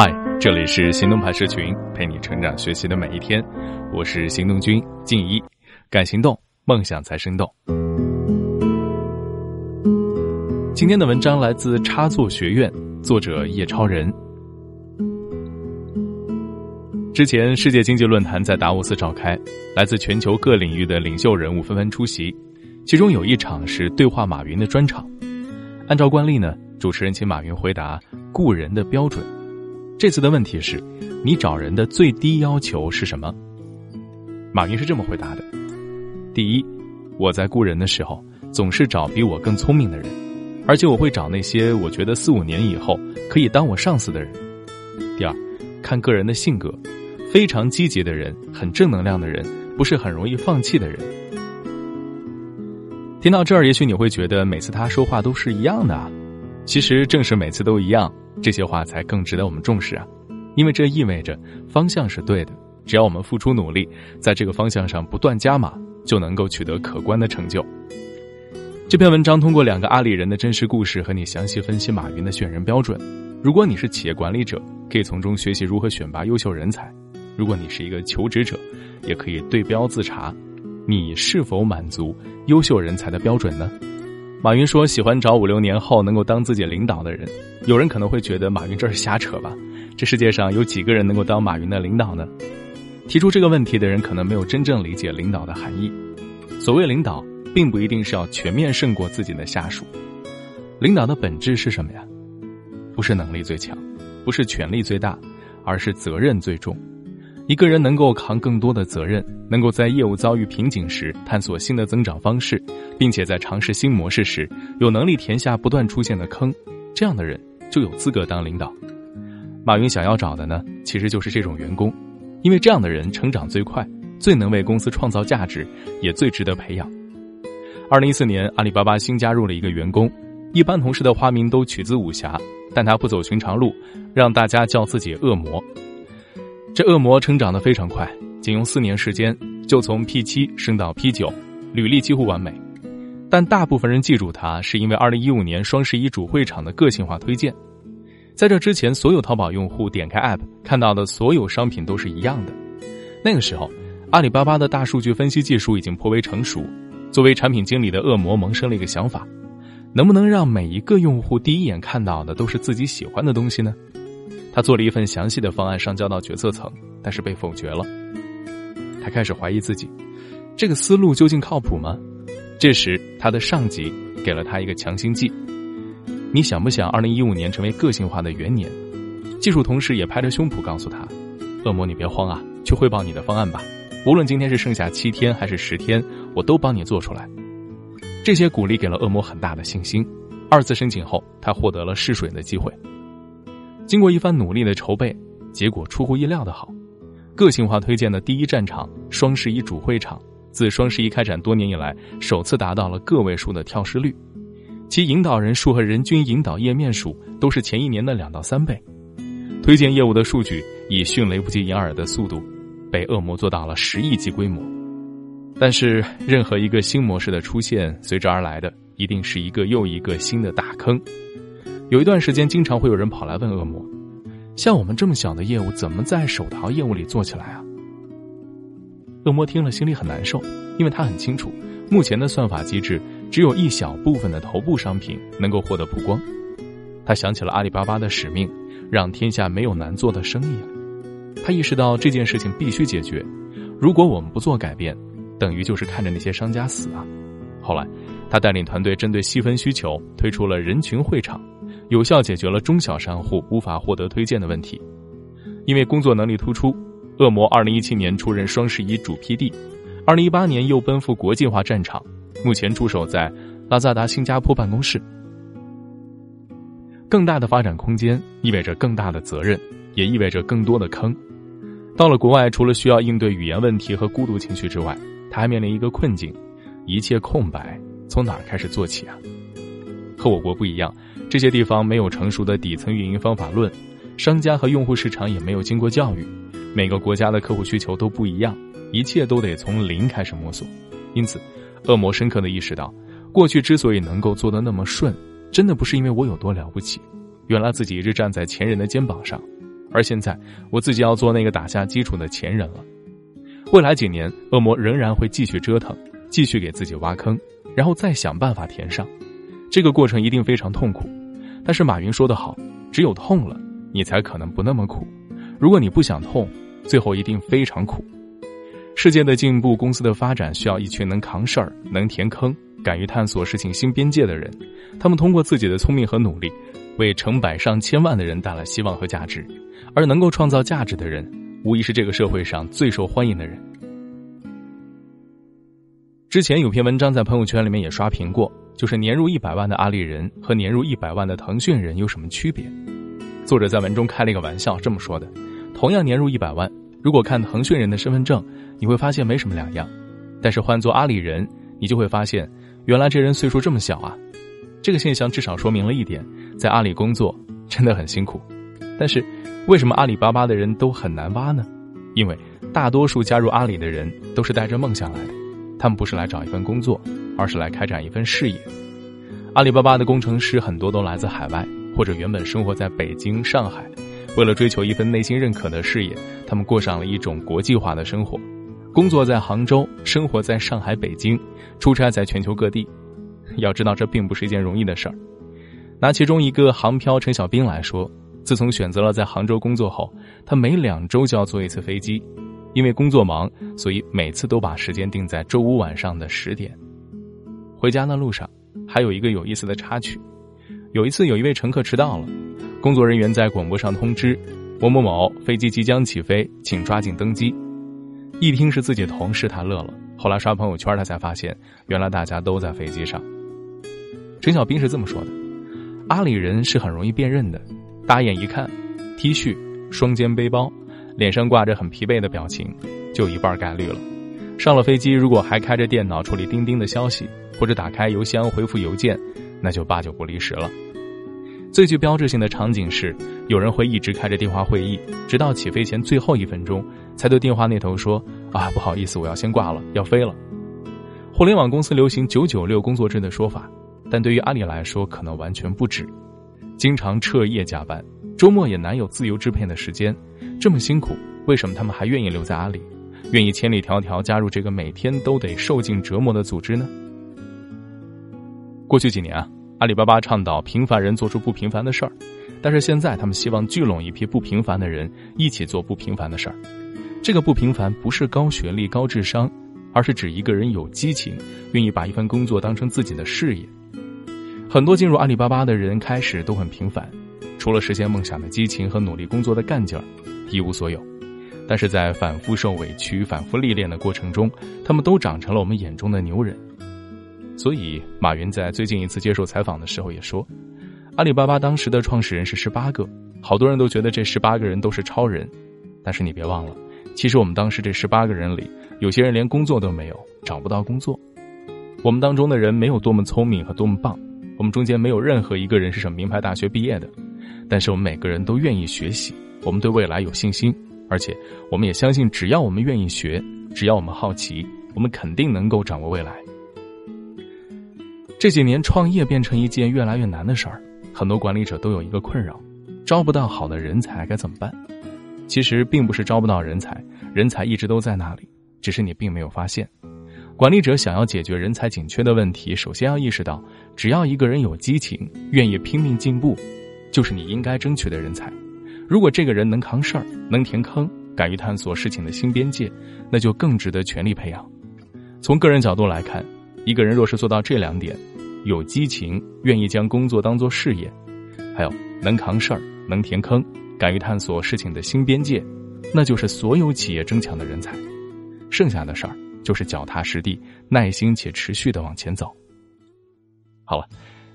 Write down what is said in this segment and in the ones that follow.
嗨，这里是行动派社群，陪你成长学习的每一天。我是行动君静一，敢行动，梦想才生动。今天的文章来自插座学院，作者叶超人。之前世界经济论坛在达沃斯召开，来自全球各领域的领袖人物纷纷出席，其中有一场是对话马云的专场。按照惯例呢，主持人请马云回答雇人的标准。这次的问题是，你找人的最低要求是什么？马云是这么回答的：第一，我在雇人的时候，总是找比我更聪明的人，而且我会找那些我觉得四五年以后可以当我上司的人。第二，看个人的性格，非常积极的人，很正能量的人，不是很容易放弃的人。听到这儿，也许你会觉得每次他说话都是一样的啊，其实正是每次都一样。这些话才更值得我们重视啊，因为这意味着方向是对的。只要我们付出努力，在这个方向上不断加码，就能够取得可观的成就。这篇文章通过两个阿里人的真实故事和你详细分析马云的选人标准。如果你是企业管理者，可以从中学习如何选拔优秀人才；如果你是一个求职者，也可以对标自查，你是否满足优秀人才的标准呢？马云说：“喜欢找五六年后能够当自己领导的人。”有人可能会觉得马云这是瞎扯吧？这世界上有几个人能够当马云的领导呢？提出这个问题的人可能没有真正理解领导的含义。所谓领导，并不一定是要全面胜过自己的下属。领导的本质是什么呀？不是能力最强，不是权力最大，而是责任最重。一个人能够扛更多的责任，能够在业务遭遇瓶颈时探索新的增长方式，并且在尝试新模式时有能力填下不断出现的坑，这样的人就有资格当领导。马云想要找的呢，其实就是这种员工，因为这样的人成长最快，最能为公司创造价值，也最值得培养。二零一四年，阿里巴巴新加入了一个员工，一般同事的花名都取自武侠，但他不走寻常路，让大家叫自己恶魔。这恶魔成长的非常快，仅用四年时间就从 P 七升到 P 九，履历几乎完美。但大部分人记住他，是因为二零一五年双十一主会场的个性化推荐。在这之前，所有淘宝用户点开 App 看到的所有商品都是一样的。那个时候，阿里巴巴的大数据分析技术已经颇为成熟。作为产品经理的恶魔萌生了一个想法：能不能让每一个用户第一眼看到的都是自己喜欢的东西呢？他做了一份详细的方案上交到决策层，但是被否决了。他开始怀疑自己，这个思路究竟靠谱吗？这时，他的上级给了他一个强心剂：你想不想二零一五年成为个性化的元年？技术同事也拍着胸脯告诉他：“恶魔，你别慌啊，去汇报你的方案吧。无论今天是剩下七天还是十天，我都帮你做出来。”这些鼓励给了恶魔很大的信心。二次申请后，他获得了试水的机会。经过一番努力的筹备，结果出乎意料的好。个性化推荐的第一战场——双十一主会场，自双十一开展多年以来，首次达到了个位数的跳失率，其引导人数和人均引导页面数都是前一年的两到三倍。推荐业务的数据以迅雷不及掩耳的速度，被恶魔做到了十亿级规模。但是，任何一个新模式的出现，随之而来的一定是一个又一个新的大坑。有一段时间，经常会有人跑来问恶魔：“像我们这么小的业务，怎么在手淘业务里做起来啊？”恶魔听了心里很难受，因为他很清楚，目前的算法机制只有一小部分的头部商品能够获得曝光。他想起了阿里巴巴的使命，让天下没有难做的生意。他意识到这件事情必须解决，如果我们不做改变，等于就是看着那些商家死啊。后来，他带领团队针对细分需求推出了人群会场。有效解决了中小商户无法获得推荐的问题。因为工作能力突出，恶魔二零一七年出任双十一主 PD，二零一八年又奔赴国际化战场，目前驻守在拉萨达新加坡办公室。更大的发展空间意味着更大的责任，也意味着更多的坑。到了国外，除了需要应对语言问题和孤独情绪之外，他还面临一个困境：一切空白，从哪儿开始做起啊？和我国不一样。这些地方没有成熟的底层运营方法论，商家和用户市场也没有经过教育，每个国家的客户需求都不一样，一切都得从零开始摸索。因此，恶魔深刻的意识到，过去之所以能够做得那么顺，真的不是因为我有多了不起，原来自己一直站在前人的肩膀上，而现在我自己要做那个打下基础的前人了。未来几年，恶魔仍然会继续折腾，继续给自己挖坑，然后再想办法填上。这个过程一定非常痛苦。但是马云说得好，只有痛了，你才可能不那么苦。如果你不想痛，最后一定非常苦。世界的进步，公司的发展，需要一群能扛事儿、能填坑、敢于探索事情新边界的人。他们通过自己的聪明和努力。为成百上千万的人带来希望和价值，而能够创造价值的人，无疑是这个社会上最受欢迎的人。之前有篇文章在朋友圈里面也刷屏过，就是年入一百万的阿里人和年入一百万的腾讯人有什么区别？作者在文中开了一个玩笑，这么说的：同样年入一百万，如果看腾讯人的身份证，你会发现没什么两样；但是换做阿里人，你就会发现，原来这人岁数这么小啊。这个现象至少说明了一点，在阿里工作真的很辛苦。但是，为什么阿里巴巴的人都很难挖呢？因为大多数加入阿里的人都是带着梦想来的，他们不是来找一份工作，而是来开展一份事业。阿里巴巴的工程师很多都来自海外，或者原本生活在北京、上海，为了追求一份内心认可的事业，他们过上了一种国际化的生活，工作在杭州，生活在上海、北京，出差在全球各地。要知道，这并不是一件容易的事儿。拿其中一个航漂陈小兵来说，自从选择了在杭州工作后，他每两周就要坐一次飞机，因为工作忙，所以每次都把时间定在周五晚上的十点。回家的路上，还有一个有意思的插曲：有一次，有一位乘客迟到了，工作人员在广播上通知某某某飞机即将起飞，请抓紧登机。一听是自己同事，他乐了。后来刷朋友圈，他才发现，原来大家都在飞机上。陈小兵是这么说的：“阿里人是很容易辨认的，大眼一看，T 恤、双肩背包，脸上挂着很疲惫的表情，就一半概率了。上了飞机，如果还开着电脑处理钉钉的消息，或者打开邮箱回复邮件，那就八九不离十了。最具标志性的场景是，有人会一直开着电话会议，直到起飞前最后一分钟，才对电话那头说：‘啊，不好意思，我要先挂了，要飞了。’互联网公司流行九九六工作制的说法。”但对于阿里来说，可能完全不止，经常彻夜加班，周末也难有自由支配的时间。这么辛苦，为什么他们还愿意留在阿里，愿意千里迢迢加入这个每天都得受尽折磨的组织呢？过去几年啊，阿里巴巴倡导平凡人做出不平凡的事儿，但是现在他们希望聚拢一批不平凡的人，一起做不平凡的事儿。这个不平凡不是高学历、高智商，而是指一个人有激情，愿意把一份工作当成自己的事业。很多进入阿里巴巴的人开始都很平凡，除了实现梦想的激情和努力工作的干劲儿，一无所有。但是在反复受委屈、反复历练的过程中，他们都长成了我们眼中的牛人。所以，马云在最近一次接受采访的时候也说，阿里巴巴当时的创始人是十八个，好多人都觉得这十八个人都是超人。但是你别忘了，其实我们当时这十八个人里，有些人连工作都没有，找不到工作。我们当中的人没有多么聪明和多么棒。我们中间没有任何一个人是什么名牌大学毕业的，但是我们每个人都愿意学习，我们对未来有信心，而且我们也相信，只要我们愿意学，只要我们好奇，我们肯定能够掌握未来。这几年创业变成一件越来越难的事儿，很多管理者都有一个困扰：招不到好的人才该怎么办？其实并不是招不到人才，人才一直都在那里，只是你并没有发现。管理者想要解决人才紧缺的问题，首先要意识到，只要一个人有激情，愿意拼命进步，就是你应该争取的人才。如果这个人能扛事儿，能填坑，敢于探索事情的新边界，那就更值得全力培养。从个人角度来看，一个人若是做到这两点，有激情，愿意将工作当做事业，还有能扛事儿，能填坑，敢于探索事情的新边界，那就是所有企业争抢的人才。剩下的事儿。就是脚踏实地、耐心且持续的往前走。好了，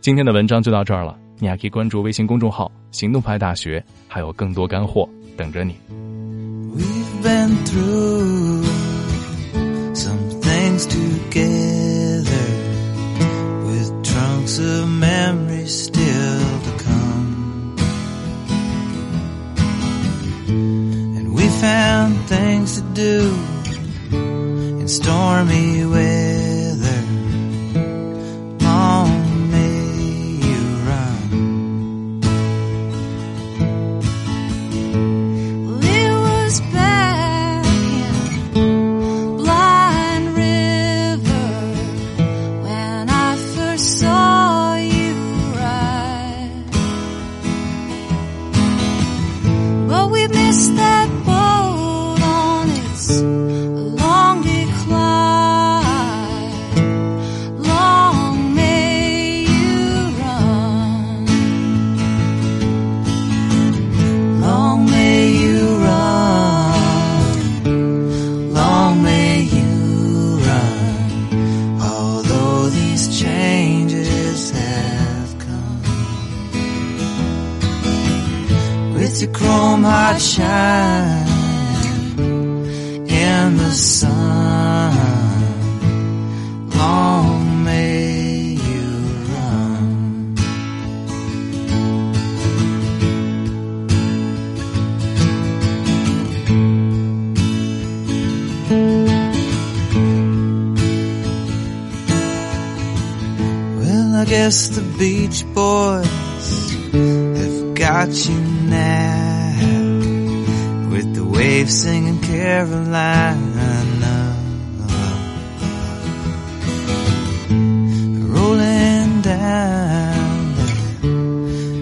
今天的文章就到这儿了。你还可以关注微信公众号“行动派大学”，还有更多干货等着你。stormy weather. Guess the Beach Boys have got you now with the waves singing Carolina. Rolling down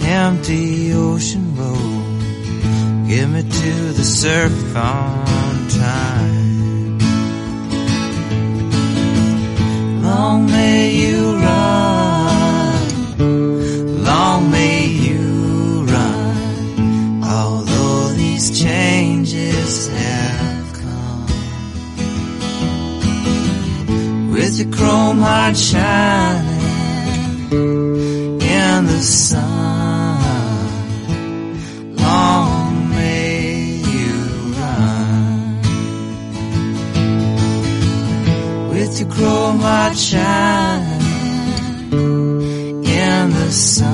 the empty ocean road, give me to the surf on time. Long may you run, chrome shining in the sun, long may you run with your chrome heart shining in the sun.